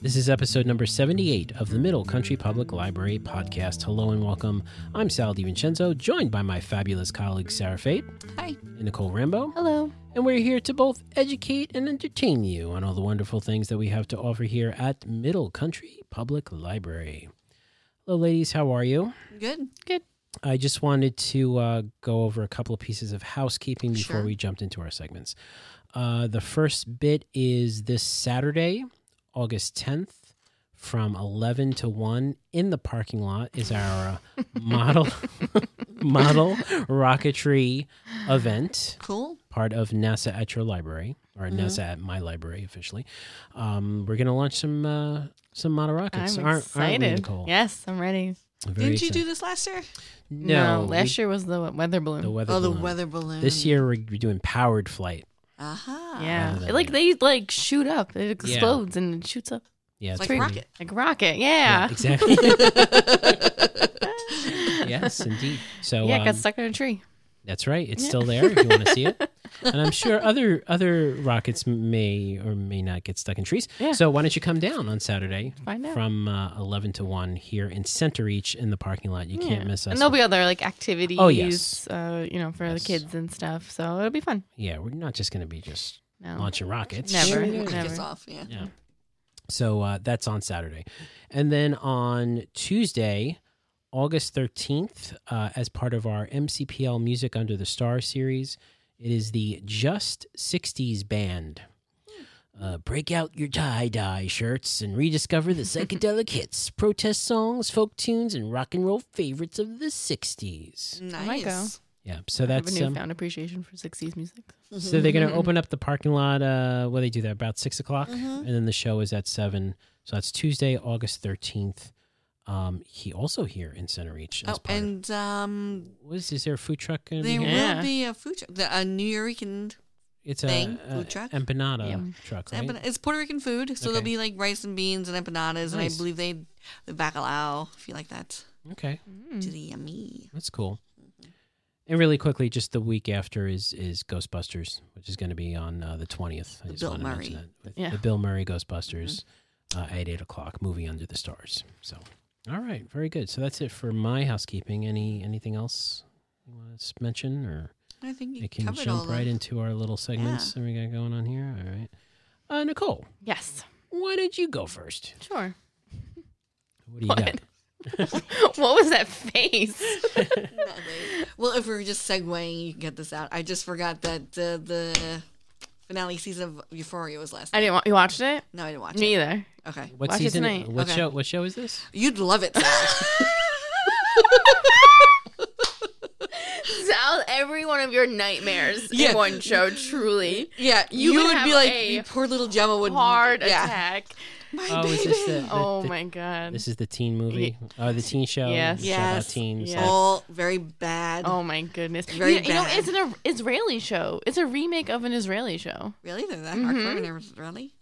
This is episode number 78 of the Middle Country Public Library podcast. Hello and welcome. I'm Sal DiVincenzo, joined by my fabulous colleagues Sarah Fate Hi. and Nicole Rambo. Hello. And we're here to both educate and entertain you on all the wonderful things that we have to offer here at Middle Country Public Library. Hello, ladies. How are you? Good. Good. I just wanted to uh, go over a couple of pieces of housekeeping before Sure. we jumped into our segments. Uh, the first bit is this Saturday, August 10th, from 11 to 1 in the parking lot is our uh, model model rocketry event Cool. part of NASA at your library or Mm-hmm. NASA at my library officially. Um, we're gonna launch some uh, some model rockets. I'm aren't, aren't we, excited. Nicole? yes, I'm ready. I'm very Didn't you do this last year? No, last we- year was the weather balloon. the weather. oh, the balloon. weather balloon. This year we're, we're doing powered flight. Aha. yeah, rather than- like they like shoot up. It explodes and it shoots up Yeah, It's like pretty- rocket. like rocket. Yeah, Yeah, exactly. yes, indeed. So yeah, it got um, stuck in a tree. that's right. It's still there if you want to see it. And I'm sure other other rockets may or may not get stuck in trees. Yeah. So why don't you come down on Saturday Find out. from uh, 11 to 1 here in Centereach in the parking lot. You can't miss us. And there'll be other like activities. Oh, yes. uh, you know, for Yes. the kids and stuff. So it'll be fun. yeah, we're not just going to be just No, launching rockets. Never. Kick Never. us off. Yeah. Yeah. So uh, that's on Saturday. And then on Tuesday, August 13th, uh, as part of our MCPL Music Under the Star series, it is the Just 60s Band. Uh, break out your tie dye shirts and rediscover the psychedelic hits, protest songs, folk tunes, and rock and roll favorites of the 60s. Nice. Might go. Yeah, so I have that's a um, newfound appreciation for '60s music. so they're going to open up the parking lot. Uh, what do they do that about six o'clock, and then the show is at seven. So that's Tuesday, August thirteenth. Um, he also here in Centereach. As Oh, part of- and um, what is, is there a food truck? Gonna there be here? Yeah. will be a food truck, the, a Nuyorican. It's thing, a, a food truck? empanada Yum. truck, It's, right? it's Puerto Rican food, so Okay. there'll be like rice and beans and empanadas, and I believe they the bacalao, if you like that. Okay, Mm. To the yummy. that's cool. And really quickly, just the week after is is Ghostbusters, which is going to be on uh, the twentieth. I just Bill wanna mention Murray. that. Yeah. The Bill Murray Ghostbusters uh, at eight o'clock, movie Under the Stars. So, all right, very good. So that's it for my housekeeping. Any anything else you want to mention, or I think you we can covered all jump right the. into our little segments that we got going on here? All right, uh, Nicole, Yes, why did you go first? sure. What do you What? got? what was that face? Well, if we were just segueing, you can get this out. I just forgot that uh, the finale season of Euphoria was last. I didn't. Wa- you watched it? No, I didn't watch Me it. either. Okay, What Watch it season? tonight. What Okay. show? What show is this? you'd love it, Sal. Sal, every one of your nightmares Yeah. in one show, truly. yeah, You you, would would be like, you poor little Gemma would Hard yeah. attack. My Oh, baby. is this the, the- Oh the- my god. This is the teen movie. Oh, the teen show. Yes. Shout out Yes. teens. Yes. all very bad. Oh my goodness. Very you, you know, bad. it's an Israeli show. It's a remake of an Israeli show. Really? They're that Mhm. hardcore? Never really?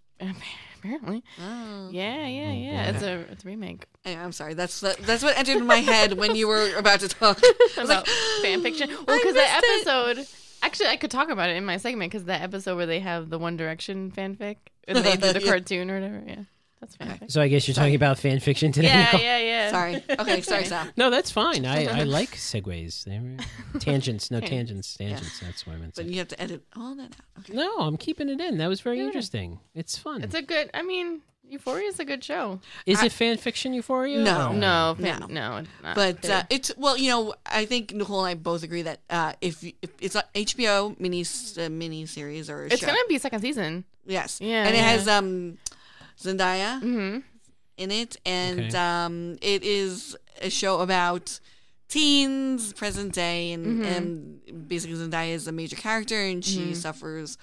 Apparently. Oh. Yeah, yeah, oh, yeah. It's a it's a remake. Anyway, I'm sorry. That's that, that's what entered my head when you were about to talk. I was about like, fan oh, fiction. Well, because that missed it. episode, actually, I could talk about it in my segment because that episode where they have the One Direction fanfic, and they do the Yeah. cartoon or whatever. Yeah, that's Okay. So I guess you're talking about fan fiction today. Yeah, Nicole? yeah, yeah. Sorry. Okay, sorry, Sal. No, that's fine. I, I like segues. They were- tangents, no Tangents. tangents, tangents. That's what I meant. to But you have to edit all that out. Okay. No, I'm keeping it in. That was very Yeah. interesting. It's fun. It's a good. I mean, Euphoria is a good show. Is I- it fan fiction Euphoria? No. Or- No, No. fan, no, it's not. But uh, it's well, you know, I think Nicole and I both agree that uh, if, if it's a HBO mini uh, mini series or a it's show, gonna be second season. yes, Yeah, and it yeah. has um Zendaya hmm in it, and Okay. um, it is a show about teens, present day, and Mhm. and basically Zendaya is a major character, and she Mhm. suffers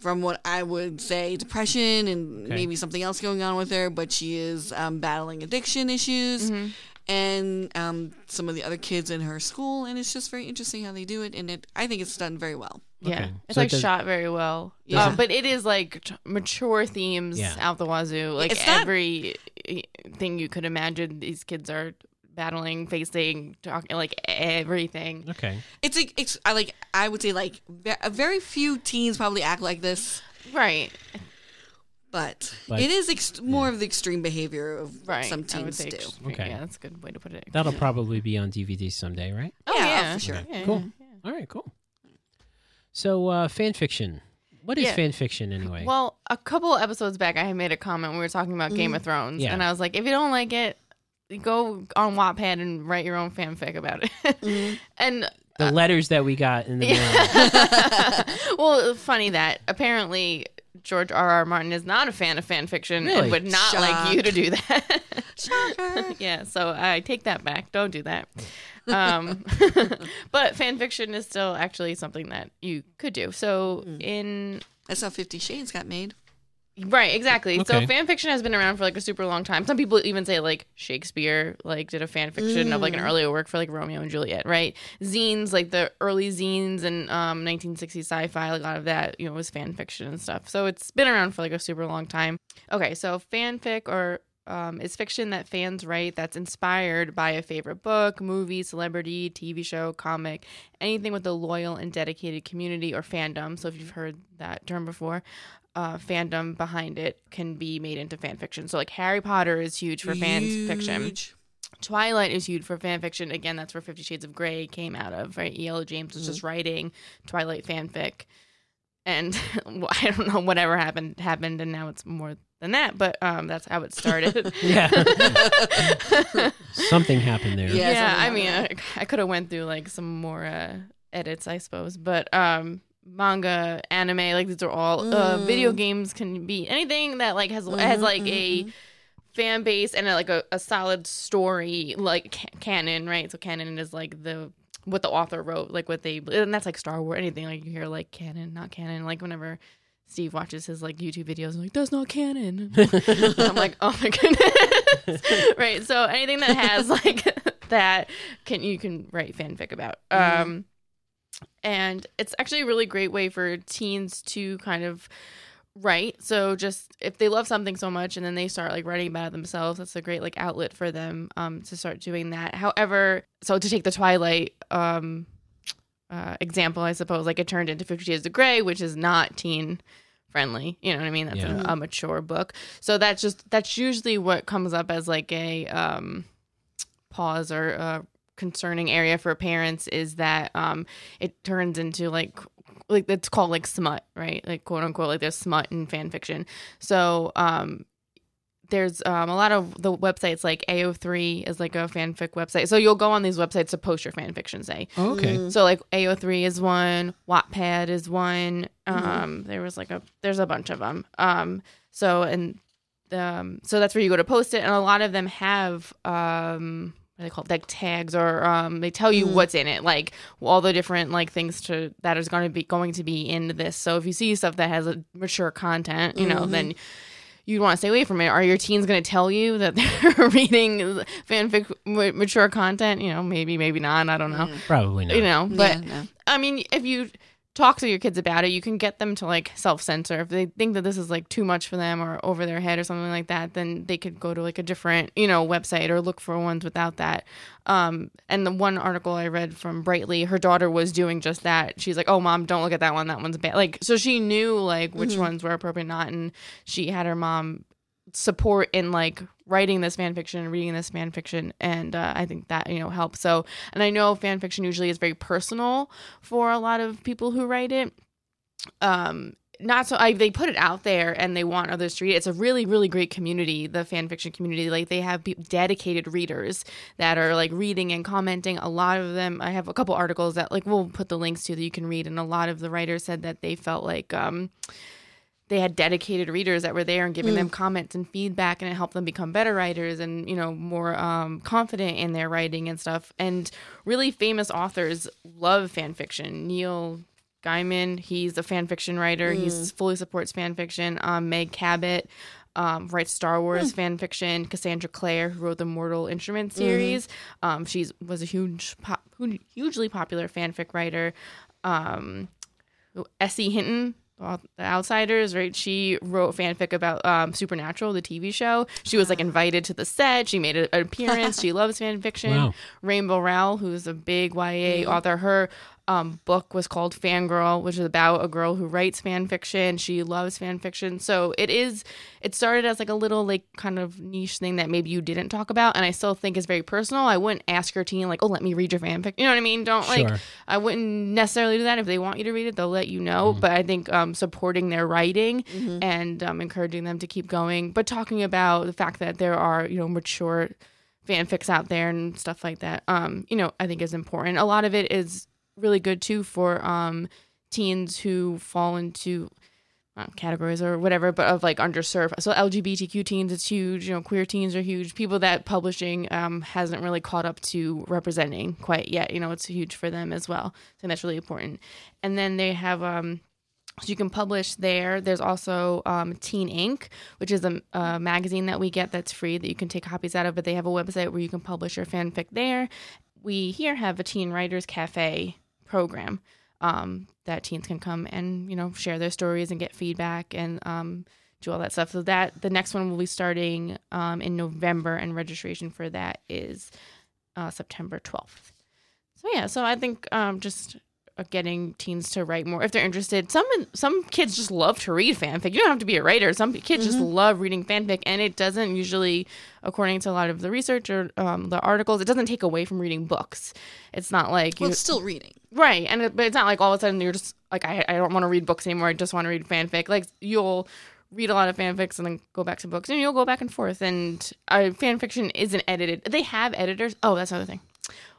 from what I would say depression and Okay. maybe something else going on with her, but she is um, battling addiction issues Mhm. and um, some of the other kids in her school, and it's just very interesting how they do it, and it I think it's done very well. Yeah, Okay. it's So it like does- shot very well. Yeah. Um, but it is like t- mature themes Yeah. out the wazoo. Like It's every eh, thing you could imagine, these kids are battling, facing, talking, like everything. Okay. It's like it's I like I would say like a very few teens probably act like this, Right, but, But- it is ex- more of the extreme behavior of right. some teens say do. extreme. Okay. Yeah, that's a good way to put it. That'll probably be on DVD someday, right? Oh Yeah, yeah, for sure. Okay, Yeah, cool. yeah. All right, cool. So, uh, fan fiction. What is Yeah. fan fiction anyway? Well, a couple episodes back, I had made a comment. We were talking about Game of mm-hmm. Thrones, Yeah. and I was like, if you don't like it, go on Wattpad and write your own fanfic about it. Mm-hmm. and the uh, letters that we got in the mail. well, funny that apparently George R. R. Martin is not a fan of fan fiction Really? and would not like you to do that. Yeah, so I take that back. Don't do that. Um, but fan fiction is still actually something that you could do. So in That's how Fifty Shades got made. Right, exactly. So fan fiction has been around for like a super long time. Some people even say like Shakespeare like did a fan fiction of like an earlier work for like Romeo and Juliet, right? Zines, like the early zines and um 1960s sci-fi, like, a lot of that, you know, was fan fiction and stuff. So it's been around for like a super long time. Okay, so fanfic or um, is fiction that fans write that's inspired by a favorite book, movie, celebrity, TV show, comic, anything with a loyal and dedicated community or fandom. So if you've heard that term before, uh, fandom behind it can be made into fan fiction. So like Harry Potter is huge for fan fiction. Twilight is huge for fan fiction. Again, that's where Fifty Shades of Grey came out of, right? E.L. James was just writing Twilight fanfic, and well, I don't know whatever happened happened, and now it's more than that. But um, that's how it started. yeah. Something happened there. Yeah. yeah, I mean, I, I could have went through like some more uh, edits, I suppose, but um, manga, anime, like these are all uh, video games can be anything that like has has like a fan base and a, like a, a solid story, like ca- canon, right? So canon is like the what the author wrote, like what they, and that's like Star Wars, anything like you hear like canon, not canon, like whenever. Steve watches his like YouTube videos and like that's not canon. I'm like, oh my goodness. right. So anything that has like that can you can write fanfic about. Um and it's actually a really great way for teens to kind of write. So just if they love something so much and then they start like writing about it themselves, that's a great like outlet for them um to start doing that. However, so to take the Twilight um uh, example, I suppose, like it turned into Fifty Shades of Grey, which is not teen friendly. You know what I mean? That's Yeah. a, a mature book. So that's just that's usually what comes up as like a um, pause or uh, concerning area for parents is that um, it turns into like like it's called like smut, right? Like quote unquote, like there's smut in fan fiction. So um, there's um, a lot of the websites like AO3 is like a fanfic website. So you'll go on these websites to post your fan fiction, say. Oh, okay. Mm. So like AO3 is one, Wattpad is one. Um, there was like a there's a bunch of them. Um, so and um, so that's where you go to post it, and a lot of them have um, what are they called like tags or um, they tell you mm-hmm. what's in it, like all the different like things to that is going to be going to be in this. So if you see stuff that has a mature content, you know, then mm-hmm. you'd want to stay away from it. Are your teens going to tell you that they're reading fanfic ma- mature content? You know, maybe, maybe not. I don't know. Mm. Probably not. You know, but yeah, no. I mean, if you talk to your kids about it, you can get them to like self censor. If they think that this is like too much for them or over their head or something like that, then they could go to like a different, you know, website or look for ones without that. Um, and the one article I read from Brightly, her daughter was doing just that. She's like, "Oh, mom, don't look at that one. That one's bad." Like, so she knew like which ones were appropriate, or not, and she had her mom support in like writing this fan fiction and reading this fan fiction and uh, i think that you know helps so and i know fan fiction usually is very personal for a lot of people who write it um not so I, they put it out there and they want others to read it. It's a really, really great community, the fan fiction community. Like they have dedicated readers that are like reading and commenting. A lot of them, I have a couple articles that like we'll put the links to that you can read. And a lot of the writers said that they felt like um, they had dedicated readers that were there and giving them comments and feedback and it helped them become better writers and you know more um, confident in their writing and stuff. And really famous authors love fan fiction. Neil gaiman he's a fan fiction writer. He fully supports fan fiction. Um, meg cabot um, writes Star Wars fan fiction. Cassandra Clare, who wrote the Mortal Instrument series, um, she's was a huge, pop, hugely popular fanfic writer. Um, S.E. Hinton, the Outsiders, right? She wrote fanfic about um, Supernatural, the TV show. She was like invited to the set. She made an appearance. she loves fan fiction. Wow. Rainbow Rowell, who's a big YA author, her um, book was called Fangirl, which is about a girl who writes fan fiction. She loves fan fiction. So it is, it started as like a little, like, kind of niche thing that maybe you didn't talk about. And I still think is very personal. I wouldn't ask your teen, like, oh, let me read your fanfic. You know what I mean? Don't like, Sure. I wouldn't necessarily do that. If they want you to read it, they'll let you know. But I think um, supporting their writing and um, encouraging them to keep going, but talking about the fact that there are, you know, mature fanfics out there and stuff like that, um, you know, I think is important. A lot of it is really good too for um, teens who fall into uh, categories or whatever, but of like underserved. So LGBTQ teens, it's huge. You know, queer teens are huge. People that publishing um, hasn't really caught up to representing quite yet. You know, it's huge for them as well. So that's really important. And then they have um, so you can publish there. There's also um, Teen Ink, which is a, a magazine that we get that's free that you can take copies out of. But they have a website where you can publish your fanfic there. We here have a Teen Writers Cafe program um, that teens can come and you know share their stories and get feedback and um, do all that stuff. So that the next one will be starting um, in November, and registration for that is uh, September 12th. So yeah, so I think um, just getting teens to write more if they're interested. Some some kids just love to read fanfic. You don't have to be a writer. Some kids just love reading fanfic, and it doesn't usually, according to a lot of the research or um, the articles, it doesn't take away from reading books. It's not like Well, you it's still reading. right, and it, but it's not like all of a sudden you're just like I I don't want to read books anymore. I just want to read fanfic. Like you'll read a lot of fanfics and then go back to books, and you'll go back and forth. And uh, fan fiction isn't edited. They have editors. Oh, that's another thing.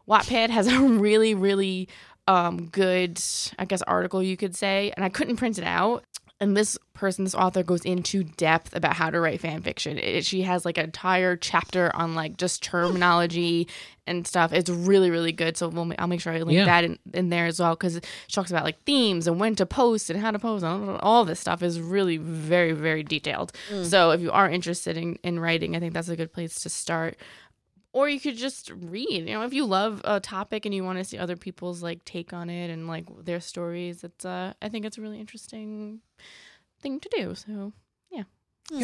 Wattpad has a really, really um, good, I guess, article you could say, and I couldn't print it out. And this person, this author, goes into depth about how to write fan fiction. It, she has like an entire chapter on like just terminology and stuff. It's really, really good. So we'll, I'll make sure I link Yeah. that in, in there as well because she talks about like themes and when to post and how to post. And all this stuff is really very, very detailed. So if you are interested in, in writing, I think that's a good place to start or you could just read you know if you love a topic and you want to see other people's like take on it and like their stories it's uh i think it's a really interesting thing to do so yeah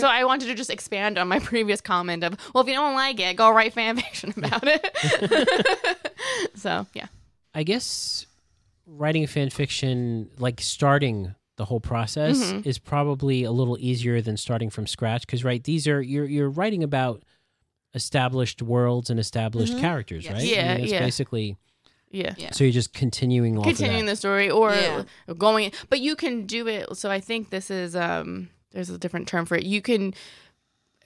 so I wanted to just expand on my previous comment of, well, if you don't like it, go write fan fiction about it. so yeah, I guess writing fan fiction, like starting the whole process, Mhm. is probably a little easier than starting from scratch. Because right, these are you're you're writing about established worlds and established Mhm. characters, Yes. right? I Yeah, mean, that's yeah. basically yeah. Yeah. so you're just continuing off continuing of that. the story or Yeah. going but you can do it so i think this is um there's a different term for it you can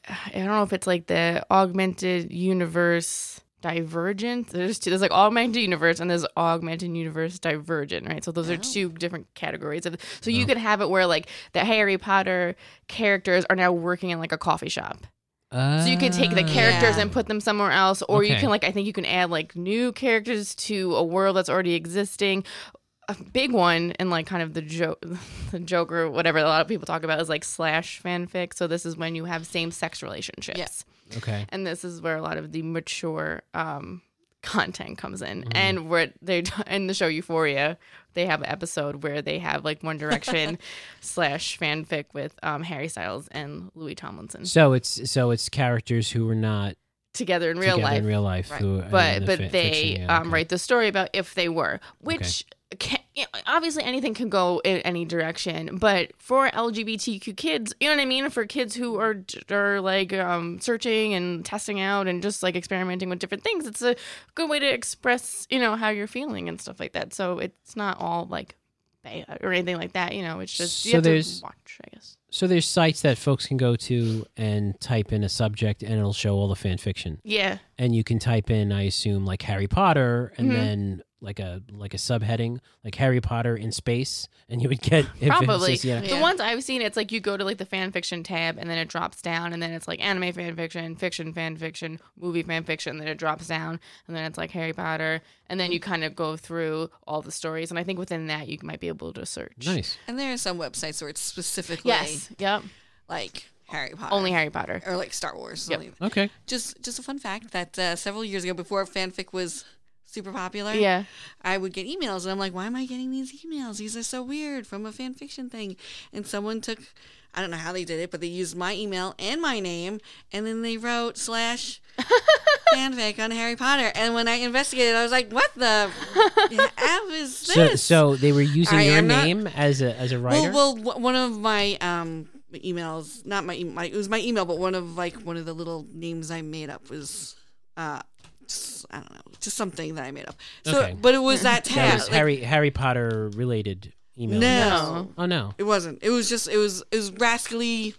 i don't know if it's like the augmented universe divergent there's two there's like augmented universe and there's augmented universe divergent right so those are Oh. two different categories of so you could have it where like the harry potter characters are now working in like a coffee shop so you can take the Ah. characters Yeah. and put them somewhere else, or you can like I think you can add like new characters to a world that's already existing. A big one and like kind of the joke, the Joker, whatever a lot of people talk about is like slash fanfic. So this is when you have same sex relationships, Okay. and this is where a lot of the mature um, content comes in. Mm. And where they in the show Euphoria, they have an episode where they have like One Direction slash fanfic with um, Harry Styles and Louis Tomlinson So it's so it's characters who were not together in real together life. in real life, Right. who but the but fi- they yeah, um, okay. write the story about if they were, which know, obviously anything can go in any direction. But for LGBTQ kids, you know what I mean. For kids who are are like um, searching and testing out and just like experimenting with different things, it's a good way to express you know how you're feeling and stuff like that. So it's not all like bad or anything like that. You know, it's just you So have there's- to watch, I guess. So there's sites that folks can go to and type in a subject, and it'll show all the fan fiction. Yeah, And you can type in, I assume, like Harry Potter, and Mhm. then like a like a subheading, like Harry Potter in space, and you would get Probably. just- yeah. The Yeah. ones I've seen, it's like you go to like the fan fiction tab and then it drops down and then it's like anime fan fiction, fiction fan fiction, movie fan fiction, then it drops down and then it's like Harry Potter and then you kind of go through all the stories and I think within that you might be able to search. Nice. And there are some websites where it's specifically Yes. Yep. like Harry Potter. Only Harry Potter. or like Star Wars. Yep. something. Okay. Just just a fun fact that uh, several years ago, before fanfic was super popular, Yeah. I would get emails, and I'm like, why am I getting these emails? These are so weird from a fan fiction thing. And someone took, I don't know how they did it, but they used my email and my name, and then they wrote slash fanfic on Harry Potter. And when I investigated, I was like, what the f is So, this? so they were using I your am not- name as a as a writer. Well, well, w- one of my um emails, not my, my it was my email, but one of like one of the little names I made up was uh I don't know, just something that I made up. So, Okay. but it was that that tag. was like- Harry Harry Potter related email. no, Oh no. it wasn't. It was just it was it was rascally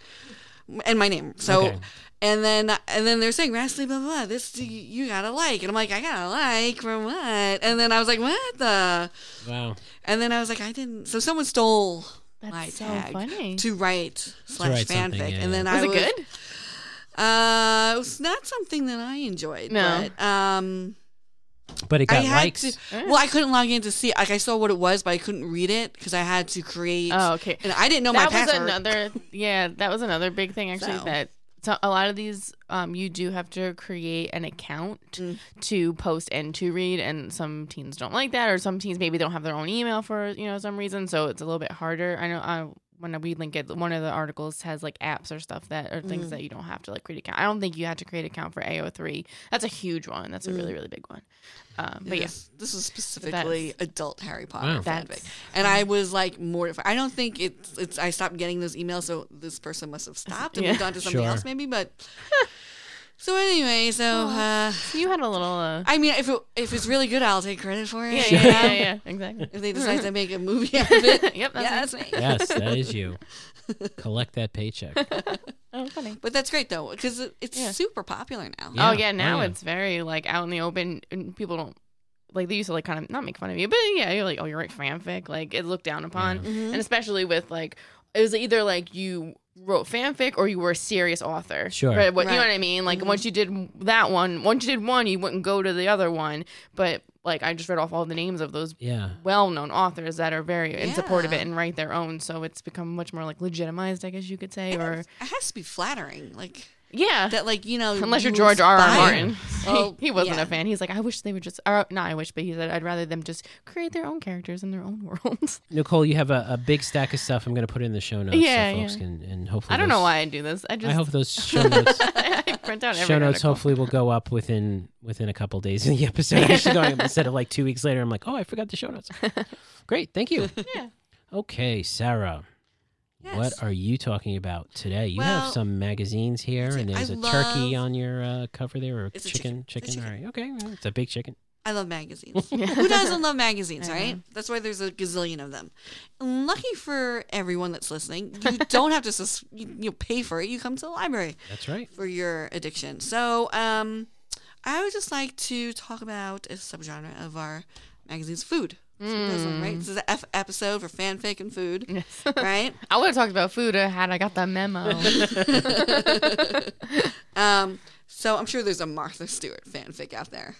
and my name. So. Okay. And then, and then they're saying rascally blah blah. blah this you, you gotta like, and I'm like, I gotta like from what? And then I was like, what the? Wow. And then I was like, I didn't. So someone stole That's my so tag funny. to write slash write fanfic, yeah, and then yeah. I was it good? Uh, it was not something that I enjoyed. No. but, um, But it I got had likes. to. Well, I couldn't log in to see. Like, I saw what it was, but I couldn't read it because I had to create. Oh, okay. And I didn't know that my was password. another yeah that was another big thing actually So. that so a lot of these um you do have to create an account Mm. to post and to read and some teens don't like that or some teens maybe don't have their own email for you know some reason so it's a little bit harder i know I, when we link it one of the articles has like apps or stuff that are Mm. things that you don't have to like create account i don't think you had to create account for ao3 that's a huge one that's a really really big one um, but yeah This, this is specifically adult Harry Potter Wow. fanfic, and I was like mortified. I don't think it's it's. I stopped getting those emails, so this person must have stopped and Yeah. moved on to something Sure. else, maybe. But so anyway, so uh, you had a little uh, I mean, if it, if it's really good, I'll take credit for it. yeah, you yeah, yeah, yeah, exactly. If they decide to make a movie out of it, Yep, that's yeah, me. that's me. yes, that is you. Collect that paycheck. Oh, funny. But that's great though, because it's Yeah. super popular now. Yeah. Oh yeah, now Oh, yeah. it's very like out in the open, and people don't like they used to like kind of not make fun of you, but yeah, you're like, oh, you're right, fanfic, like it looked down upon, Mm-hmm. and especially with like it was either like you wrote fanfic or you were a serious author. Sure. Right, what, You know what I mean? Like Mhm. once you did that one, once you did one, you wouldn't go to the other one. But like I just read off all the names of those Yeah. well-known authors that are very in support of it and write their own, so it's become much more like legitimized, I guess you could say, or It has to be flattering, like yeah. that, like you know, Unless you're George R. R. Martin, Well, he, he wasn't yeah. a fan. He's like, I wish they would just, or not I wish, but he said, I'd rather them just create their own characters in their own worlds. Nicole, you have a, a big stack of stuff. I'm going to put in the show notes Yeah, so folks yeah. can and hopefully. I don't know why I do this. I just, I hope those show notes I print out every show notes article. hopefully will go up within within a couple days of the episode. Actually, going up instead of like two weeks later. I'm like, oh, I forgot the show notes. Great, thank you. Yeah. Okay, Sarah. Yes. What are you talking about today? You Well, have some magazines here, and I there's a turkey on your uh, cover there, or It's a chicken, chicken. It's a chicken. All chicken. right, okay, well, it's a big chicken. I love magazines. Who doesn't love magazines, I right? know. That's why there's a gazillion of them. And lucky for everyone that's listening, you don't have to sus- you, you pay for it. You come to the library That's right. for your addiction. So, um, I would just like to talk about a subgenre of our magazines, food. That's what Mm. Right? This is an F episode for fanfic and food, Yes. right? I would have talked about food uh, had I got that memo. um, so I'm sure there's a Martha Stewart fanfic out there.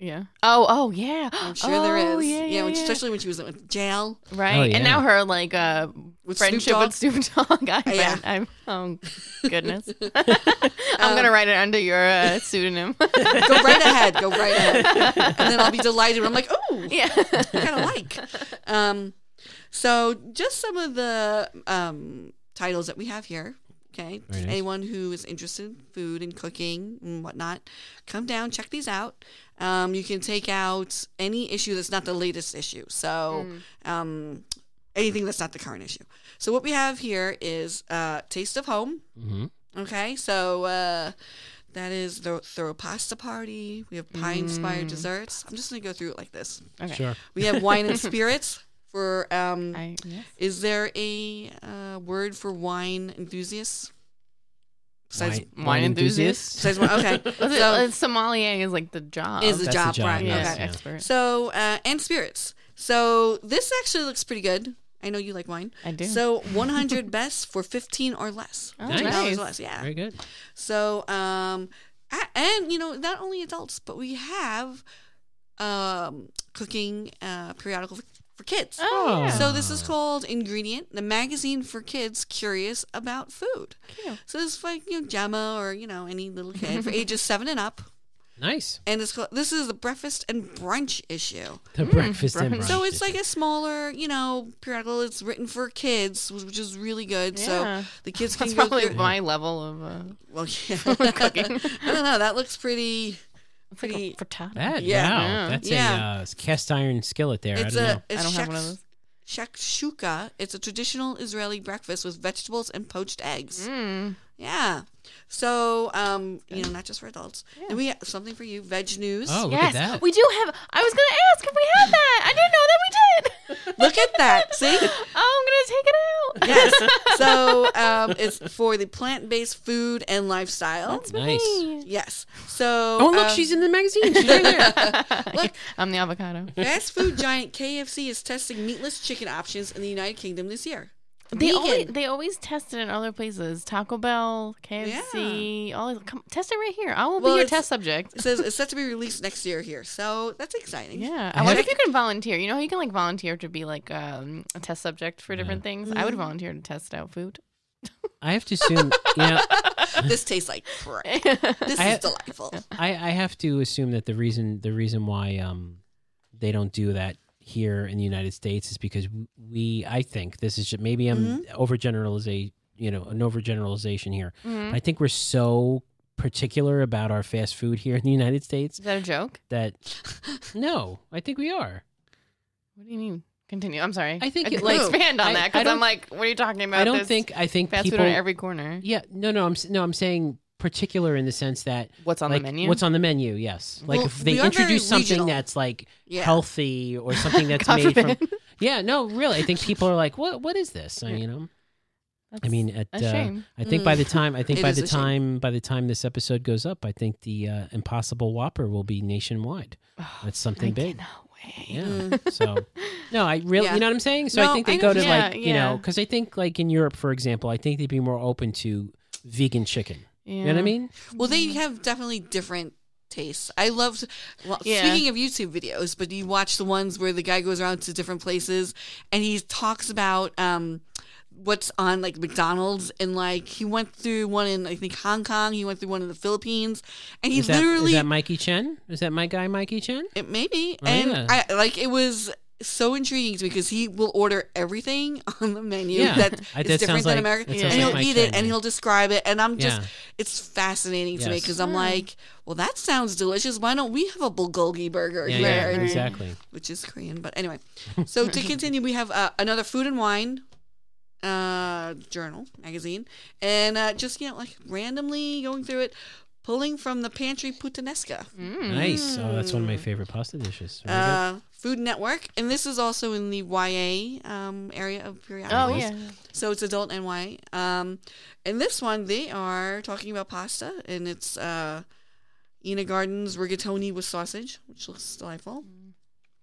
Yeah. Oh, oh, yeah. I'm sure there Oh, is. Yeah, yeah, when- yeah. especially when she was in jail. Right. Oh, yeah. And now her like uh With friendship Snoop Dogg. with Snoop Dogg. I Yeah. I'm oh goodness. I'm gonna write it under your uh, pseudonym. Go right ahead. Go right ahead. And then I'll be delighted. I'm like, oh, yeah. I kind of like. Um, so just some of the um, titles that we have here. Okay, Very nice. anyone who is interested in food and cooking and whatnot, come down, check these out. Um, you can take out any issue that's not the latest issue. So um, anything that's not the current issue. So what we have here is uh, Taste of Home. hmm Okay, so uh, that is the throw a pasta party. We have pie inspired desserts. I'm just gonna go through it like this. Okay. Sure. We have wine and spirits. For um, I yes. is there a uh, word for wine enthusiasts? Besides, Wine, wine enthusiast? besides wine, okay. Was it, so uh, sommelier is like the job. is the That's the job, job, right? yes, okay. yeah. expert. So uh, and spirits. So this actually looks pretty good. I know you like wine. I do. So 100 best for 15 or less. Oh, Nice. $15 nice. or less. Yeah. Very good. So, um, and you know, not only adults, but we have um, cooking uh, periodical for, for kids. Oh, yeah. So this is called Ingredient, the magazine for kids curious about food. Cute. So this is like you know Gemma or you know any little kid for ages seven and up. Nice. and it's called, this is the breakfast and brunch issue. The breakfast and brunch. brunch. So it's like a smaller, you know, periodical. It's written for kids, which is really good. Yeah. So the kids can That's go probably through. my level of uh, Well, yeah. cooking. I don't know. That looks pretty. It's like Pretty- a frittata. that. Yeah. Wow, that's Yeah. a uh, cast iron skillet there. It's I don't a. know. It's I don't have one of those. shakshuka. It's a traditional Israeli breakfast with vegetables and poached eggs. Mm. Yeah. So, um, you know, not just for adults. And we have something for you, veg news. Oh, look yes, at that. we do have. I was gonna ask if we had that. I didn't know that we did. Look at that. See? Oh, I'm gonna take it out. yes. So, um, it's for the plant-based food and lifestyle. That's Nice. me. yes. So, Oh, look, um, she's in the magazine. She's right there. look, I'm the avocado. fast food giant KFC is testing meatless chicken options in the United Kingdom this year. They always, they always test it in other places. Taco Bell, KFC, all come, test it right here. I will Well, be your test subject. It says it's set to be released next year here, so that's exciting. Yeah, I I wonder if you can volunteer. You know, how you can like volunteer to be like um, a test subject for different things. I would Mm-hmm. volunteer to test out food. I have to assume, you know, This tastes like crap. This I- is delightful. I, I have to assume that the reason the reason why um they don't do that here in the United States is because we I think this is just, maybe I'm overgeneralization you know an overgeneralization here. Mhm. I think we're so particular about our fast food here in the United States Is that a joke? that no, I think we are. What do you mean? Continue. I'm sorry. I think it- like expand on I- that because I'm like, what are you talking about? I don't think I think fast people food on every corner. Yeah, no no I'm no I'm saying particular in the sense that What's on like the menu? what's on the menu, yes. Like Well, if they we are very introduce something regional. that's like Yeah. healthy or something that's God made from. Yeah, no, really. I think people are like, "What? What is this?" I, you know. I mean, at a uh. I think by the time I think by the a shame. time by the time this episode goes up, I think the uh, Impossible Whopper will be nationwide. That's something I big. cannot wait. Yeah. So, no, I really, Yeah. you know what I'm saying. So I think they I go know- to yeah, like you know because I think like in Europe, for example, I think they'd be more open to vegan chicken. Yeah. You know what I mean? Well, they have definitely different tastes. I loved. Well, Yeah. speaking of YouTube videos, but you watch the ones where the guy goes around to different places and he talks about um, what's on like McDonald's and like he went through one in I think Hong Kong. He went through one in the Philippines, and he Is that, is literally that Mikey Chen? Is that my guy, Mikey Chen? it maybe Oh, and yeah. I like it was. So intriguing to me because he will order everything on the menu Yeah. that I- is that different than like- American, that and he'll Mike eat it and he'll describe it, and I'm just Yeah. it's fascinating to me because I'm like, well, that sounds delicious. Why don't we have a bulgogi burger Yeah, here? yeah, exactly. Which is Korean, but anyway. So to continue, we have uh, another food and wine uh, journal magazine, and uh, just you know, like randomly going through it, pulling from the pantry puttanesca. Mm. Nice. Oh, that's one of my favorite pasta dishes. Very. Uh, Food Network, and this is also in the YA um, area of Oh periodicals. yeah. So it's adult and YA. Um, and this one, they are talking about pasta, and it's uh, Ina Garten's rigatoni with sausage, which looks delightful.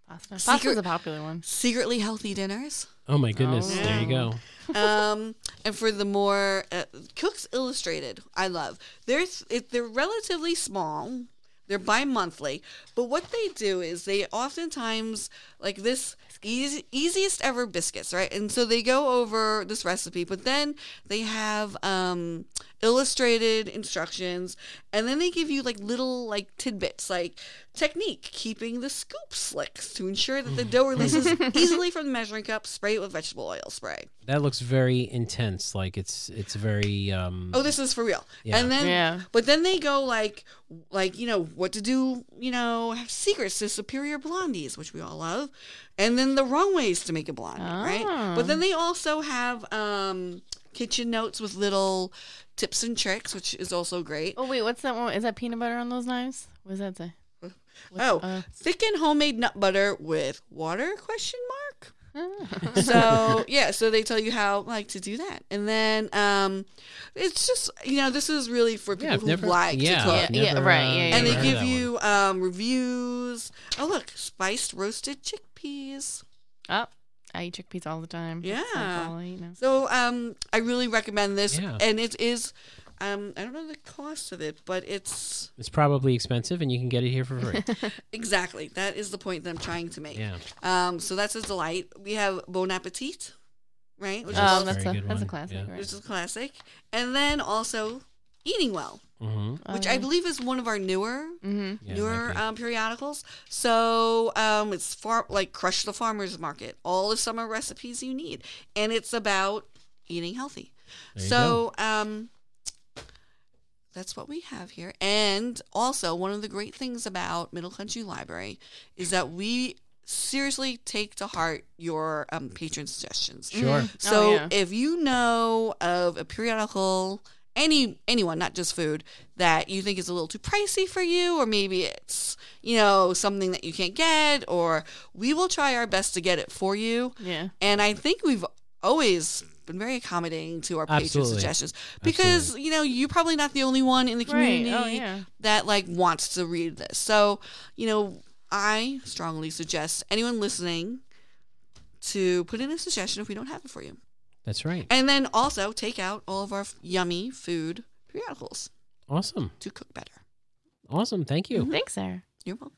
Pasta. Secret- Pasta's a popular one. Secretly healthy dinners. Oh my goodness. Oh. There you go. um, and for the more uh, Cooks Illustrated, I love. They're it, they're relatively small. They're bi-monthly, but what they do is they oftentimes like this easy, easiest ever biscuits, right? And so they go over this recipe, but then they have um, illustrated instructions, and then they give you like little like tidbits, like technique, keeping the scoop slicks to ensure that the dough releases easily from the measuring cup. Spray it with vegetable oil spray. That looks very intense. Like it's it's very um Oh, this is for real. Yeah. And then, Yeah. but then they go like, like you know what to do. You know, have secrets to superior blondies, which we all love, and then the wrong ways to make a blondie, right? Ah. But then they also have um, kitchen notes with little tips and tricks, which is also great. Oh wait, what's that one? Is that peanut butter on those knives? What does that say? What's- Oh, uh, thicken homemade nut butter with water? Question mark. ah. so yeah, so they tell you how like to do that, and then um, it's just you know this is really for people yeah, who never like yeah, to cook. I've Yeah, yeah, never, right, uh, yeah, yeah, and they give you um, reviews. Oh look, spiced roasted chickpeas. oh, I eat chickpeas all the time. That's, like, Yeah. all I eat now. So um, I really recommend this, Yeah. and it is. Um, I don't know the cost of it, but it's It's probably expensive and you can get it here for free. exactly that is the point that I'm trying to make. yeah. Um, so that's a delight. We have Bon Appetit, right? Which Yes. Um, is that's Very a good that's a classic, Yeah. right? which is classic, and then also Eating Well, Mm-hmm. which I believe is one of our newer hmm Yeah, newer might um, periodicals. So um, it's far like Crush the Farmer's Market, all the summer recipes you need, and it's about eating healthy. There so um, that's what we have here. And also, one of the great things about Middle Country Library is that we seriously take to heart your um, patron suggestions. Sure. So Oh, yeah. if you know of a periodical, any anyone, not just food, that you think is a little too pricey for you, or maybe it's you know something that you can't get, or we will try our best to get it for you. Yeah. And I think we've always been very accommodating to our patron suggestions because you know you're probably not the only one in the community Right. Oh yeah. that like wants to read this. So, you know, I strongly suggest anyone listening to put in a suggestion if we don't have it for you. That's right. And then also take out all of our f- yummy food periodicals Awesome. to cook better. Awesome. Thank you. Thanks, Sarah. You're welcome.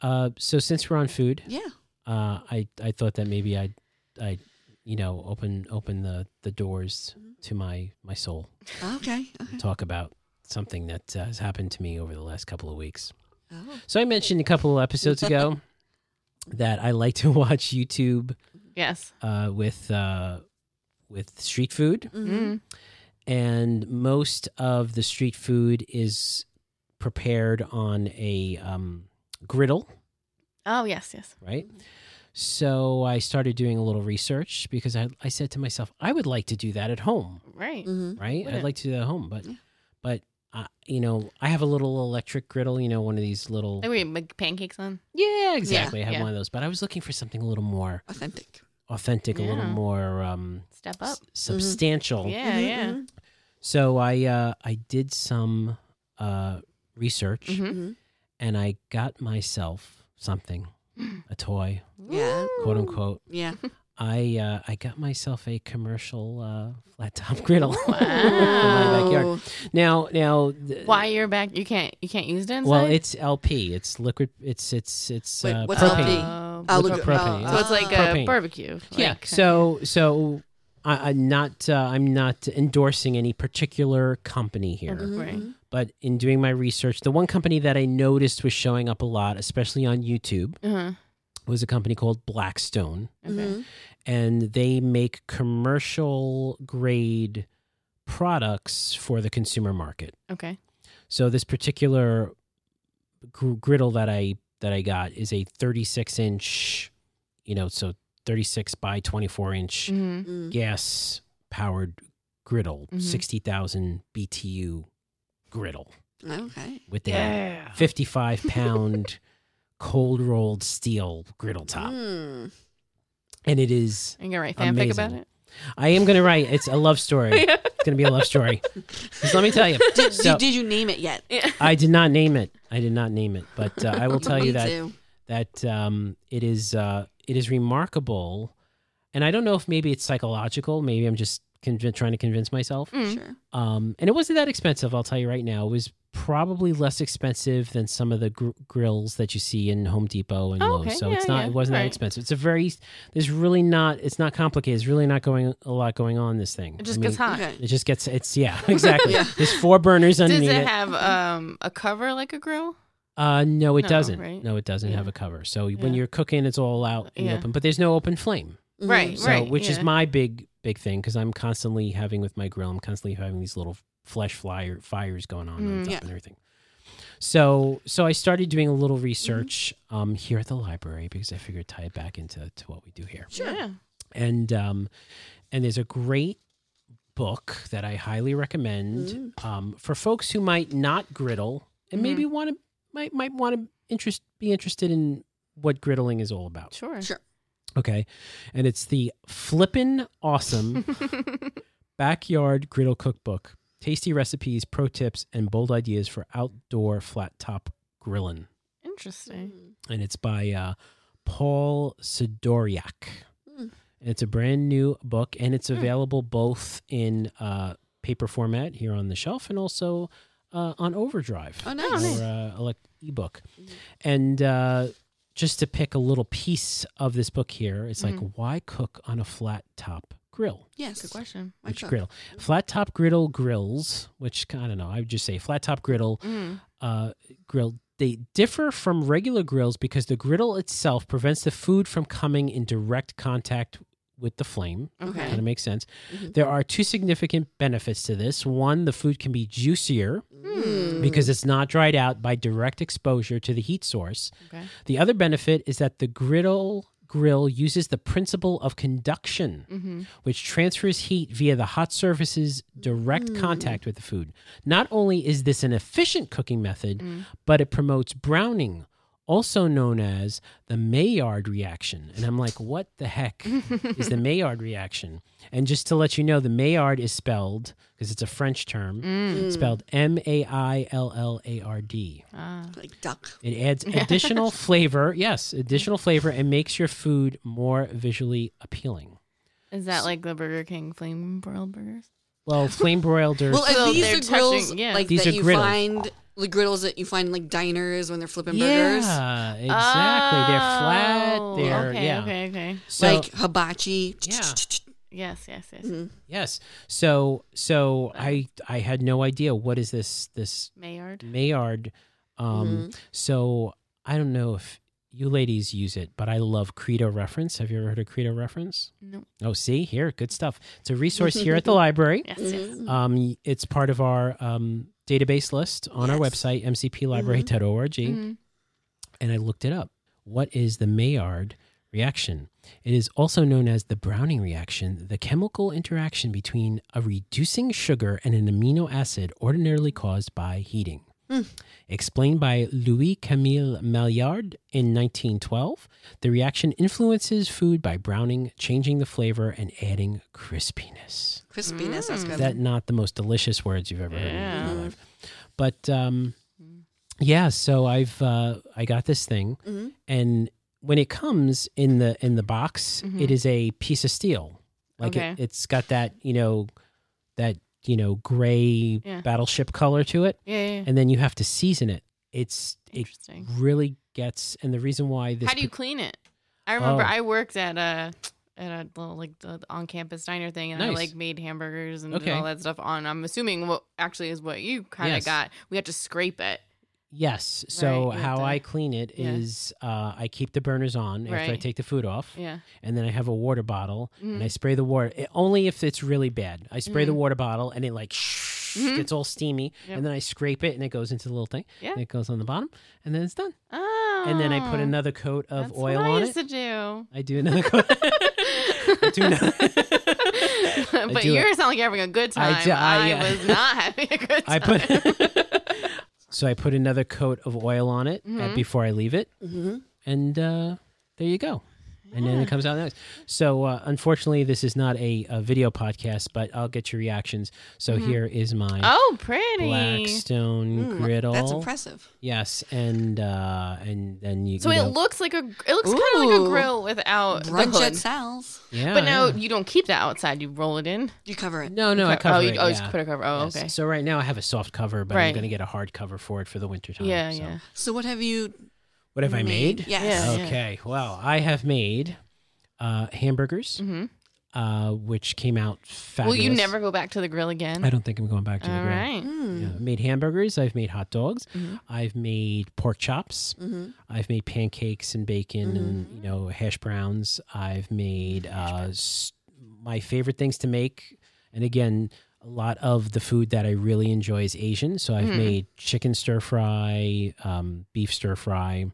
Uh, so since we're on food, Yeah. uh, I I thought that maybe I I you know open open the the doors to my my soul Okay. okay. talk about something that uh, has happened to me over the last couple of weeks. Oh. So I mentioned a couple of episodes ago that I like to watch YouTube Yes. uh, with uh, with street food, Mhm. Mm. and most of the street food is prepared on a um, griddle, Oh yes, yes. right? So I started doing a little research because I, I said to myself, I would like to do that at home, Right. Mhm. right? Would I'd like to do that at home, but Yeah. but uh, you know, I have a little electric griddle, you know, one of these little Like we make pancakes on. yeah, exactly. I have yeah. one of those, but I was looking for something a little more Authentic. Authentic, a little Yeah. more um, Step up. s- substantial. Yeah, Mhm, yeah. mhm, So I uh, I did some uh, research Mhm. and I got myself something, a toy, Yeah. quote unquote. Yeah. I uh, I got myself a commercial uh, flat top griddle for my Wow. backyard. Now now th- Why you're back? You can't. You can't use it inside. Well, it's LP. It's liquid. It's it's it's Wait, uh, what's propane. LP? Oh, Oh, Liquid look- propane. oh, so it's like Propane. a barbecue. yeah. like- So so I, I'm not uh, I'm not endorsing any particular company here. Right. Mhm. but in doing my research, the one company that I noticed was showing up a lot, especially on YouTube, Uh-huh. was a company called Blackstone, Okay. Mhm. and they make commercial grade products for the consumer market. Okay. So this particular gr- griddle that I that I got is a 36 inch, you know, so 36 by 24 inch hmm Mm. gas powered griddle, Mhm. 60,000 BTU griddle Okay. with a Yeah. 55 pound cold rolled steel griddle top. Mm. And it is, You gonna write fanfic about Amazing. it? I am going to write, it's a love story. yeah. It's going to be a love story. 'Cause let me tell you, Did, So- did, did you name it yet? I did not name it. I did not name it, but uh, I will tell you that too. that um, it is uh, it is remarkable, and I don't know if maybe it's psychological. Maybe I'm just conv- trying to convince myself. Mm. Sure. Um, and it wasn't that expensive. I'll tell you right now. It was probably less expensive than some of the gr- grills that you see in Home Depot and Oh, Lowe's. okay. So Yeah, it's not. yeah. It wasn't that expensive. It's a very. There's really not. It's not complicated. It's really not going a lot going on this thing. It just I gets hot. Okay. It just gets. It's yeah. Exactly. Yeah. There's four burners Does underneath it it. have um a cover like a grill? Uh, no, it No, doesn't. right? No, it doesn't Yeah. have a cover. So when you're cooking, it's all out in the Yeah. open, but there's no open flame. Right. So, which is my big, big thing because I'm constantly having with my grill, I'm constantly having these little flesh flyer fires going on, on Mm. top Yeah. and everything. So, so I started doing a little research um, here at the library because I figured tie it back into to what we do here. Sure. Yeah. And um, and there's a great book that I highly recommend Mm. um, for folks who might not griddle and Mhm. maybe want to might might want to interest be interested in what griddling is all about. Sure. Sure. Okay, and it's the flippin' awesome backyard griddle cookbook. Tasty recipes, pro tips, and bold ideas for outdoor flat top grilling. Interesting. Mm. And it's by uh, Paul Sidoriak. Mm. It's a brand new book, and it's Hmm. available both in uh, paper format here on the shelf and also uh, on Overdrive Oh, nice. or uh, elect- ebook. Mhm. And uh, just to pick a little piece of this book here, it's like Mhm. why cook on a flat top grill? Yes. Good question. My Which truck. grill? Flat top griddle grills, which I don't know. I would just say flat top griddle Mm. uh, grill. They differ from regular grills because the griddle itself prevents the food from coming in direct contact with the flame. Okay. Kind of makes sense. Mhm. There are two significant benefits to this. One, the food can be juicier Mm. because it's not dried out by direct exposure to the heat source. Okay. The other benefit is that the griddle grill uses the principle of conduction, Mm-hmm. which transfers heat via the hot surface's direct contact with the food. Not only is this an efficient cooking method, Mm. but it promotes browning, also known as the Maillard reaction. And I'm like, what the heck is the Maillard reaction? And just to let you know, the Maillard is spelled, because it's a French term, Mm. spelled M A I L L A R D. Ah. Like duck. It adds additional flavor, yes, additional flavor, and makes your food more visually appealing. Is that like the Burger King flame broiled burgers? Well, flame broiled or Well, and So these they're are grills touching- yeah. like These that are you griddles. find the griddles that you find in, like diners when they're flipping burgers. yeah, exactly. They're flat. Oh, They're okay, yeah. okay, okay. So like hibachi. Yeah. Yes, yes, yes. Mhm. yes, so so I I had no idea what is this this Maillard. Maillard. Um, so I don't know if you ladies use it, but I love Credo Reference. Have you ever heard of Credo Reference? No. Oh, see here, good stuff. It's a resource here at the library. Yes, yes. Mhm. Um, it's part of our um, database list on our website, mcplibrary.org, Mhm. and I looked it up. What is the Maillard reaction? It is also known as the Browning reaction, the chemical interaction between a reducing sugar and an amino acid ordinarily caused by heating. Hmm. Explained by Louis Camille Maillard in 1912, the reaction influences food by browning, changing the flavor, and adding crispiness. Crispiness. That's good. That not the most delicious words you've ever heard in your life. But um, yeah, so I've uh, I got this thing, Mhm. and when it comes in the in the box, Mhm. it is a piece of steel. Like Okay. it, it's got that you know that you know gray Yeah. battleship color to it, Yeah, yeah, and then you have to season it. It's it really gets, and the reason why this How do you clean it? I remember Oh. I worked at a at a little like the on campus diner thing, and I like made hamburgers and Okay. all that stuff on. I'm assuming what actually is what you kind of Yes. got. We had to scrape it. Yes. So Right, how to- I clean it is Yeah. uh, I keep the burners on after I take the food off, Yeah. and then I have a water bottle, and Mhm. I spray the water it, only if it's really bad. I spray the Mhm. water bottle, and it like Mhm. gets all steamy, Yep. and then I scrape it, and it goes into the little thing. Yeah. And it goes on the bottom, and then it's done. Oh. And then I put another coat of That's oil what I on used it. to do. I do another coat. I do another. but you sound like you're having a good time. I I, do- I, yeah. was not having a good time. I put. So I put another coat of oil on it Mhm. before I leave it, hmm and uh, there you go. And then it comes out next. So uh, unfortunately, this is not a, a video podcast, but I'll get your reactions. So Mhm. here is my oh, pretty. Blackstone Mm, griddle. That's impressive. Yes, and uh, and then you. So you it know, looks like a it looks kind of like a grill without the Brunch hood. at Sal's. yeah, But no, yeah. you don't keep that outside. You roll it in. You cover it. no, no, I Co- cover oh, you, it. oh, yeah. just put a cover. Oh, Yes. okay. So right now I have a soft cover, but I'm going to get a hard cover for it for the winter time. Yeah, so. yeah. So what have you What have I made? Yes. Yeah. Okay. Well, I have made uh, hamburgers, hmm uh, which came out Will fabulous. you never go back to the grill again? I don't think I'm going back to the grill. right. Mm. Yeah, I made hamburgers. I've made hot dogs. Mhm. I've made pork chops. hmm I've made pancakes and bacon and you know hash browns. I've made uh, s- my favorite things to make, and again, a lot of the food that I really enjoy is Asian. So I've Mhm. made chicken stir fry, um, beef stir fry,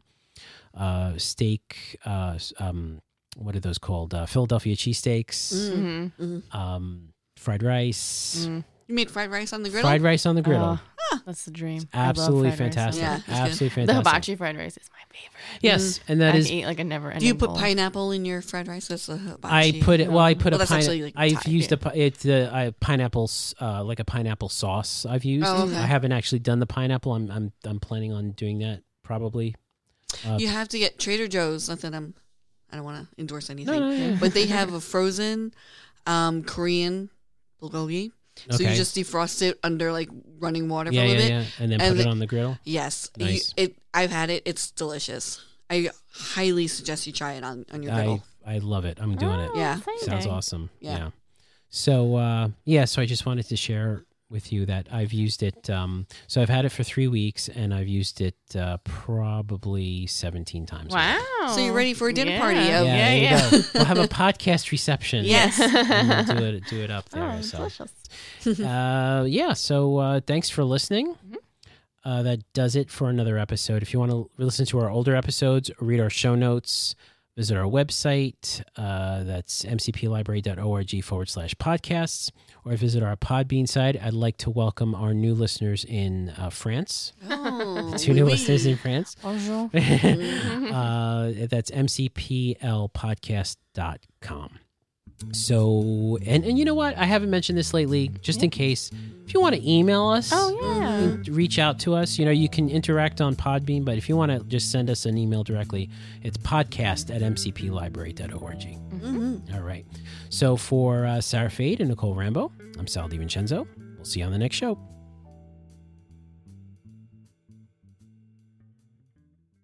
uh, steak. Uh, um, what are those called? Uh, Philadelphia cheesesteaks. Mm. hmm hmm Um, fried rice. Mm. You made fried rice on the griddle. Fried rice on the griddle. Oh, that's the dream. I love Absolutely fantastic. Yeah, it's good. Absolutely The fantastic. hibachi fried rice is my favorite. Yes, and that I is eat like a never ending. Do you put pineapple in your fried rice? That's a hibachi. I put it. Well, I put Well, a that's pine. actually, like, I've Thai. used a it's the uh, pineapple, uh, like a pineapple sauce. I've used. Oh, okay. I haven't actually done the pineapple. I'm I'm I'm planning on doing that probably. Uh, You have to get Trader Joe's. Not that I'm. I don't want to endorse anything, no, no, no. but they have a frozen um, Korean bulgogi. So Okay. you just defrost it under like running water yeah, for a yeah, bit. yeah, and then And put it on the grill. Yes, You- it. I've had it. It's delicious. I highly suggest you try it on on your I griddle. I love it. I'm doing it. Oh, Yeah. Sounds awesome. Yeah. Yeah. So uh, yeah, so I just wanted to share with you that I've used it. Um, so I've had it for three weeks, and I've used it uh, probably seventeen times. Wow. So you're ready for a dinner Yeah. party, Yeah, oh. Yeah, there yeah. We'll have a podcast reception. Yes. And we'll do it, do it up there. Oh, so, delicious. uh, yeah. So uh, thanks for listening. Uh, that does it for another episode. If you want to listen to our older episodes, read our show notes, visit our website. Uh, that's mcplibrary.org forward slash podcasts, or visit our Podbean site. I'd like to welcome our new listeners in uh, France. Oh, Two new oui, listeners in France. Bonjour. uh, that's mcplpodcast.com. So, and, and you know what? I haven't mentioned this lately, just in case. If you want to email us, Oh yeah. reach out to us. You know, you can interact on Podbean, but if you want to just send us an email directly, it's podcast at mcplibrary.org. Mhm. All right. So for uh, Sarah Fade and Nicole Rambo, I'm Sal DiVincenzo. We'll see you on the next show.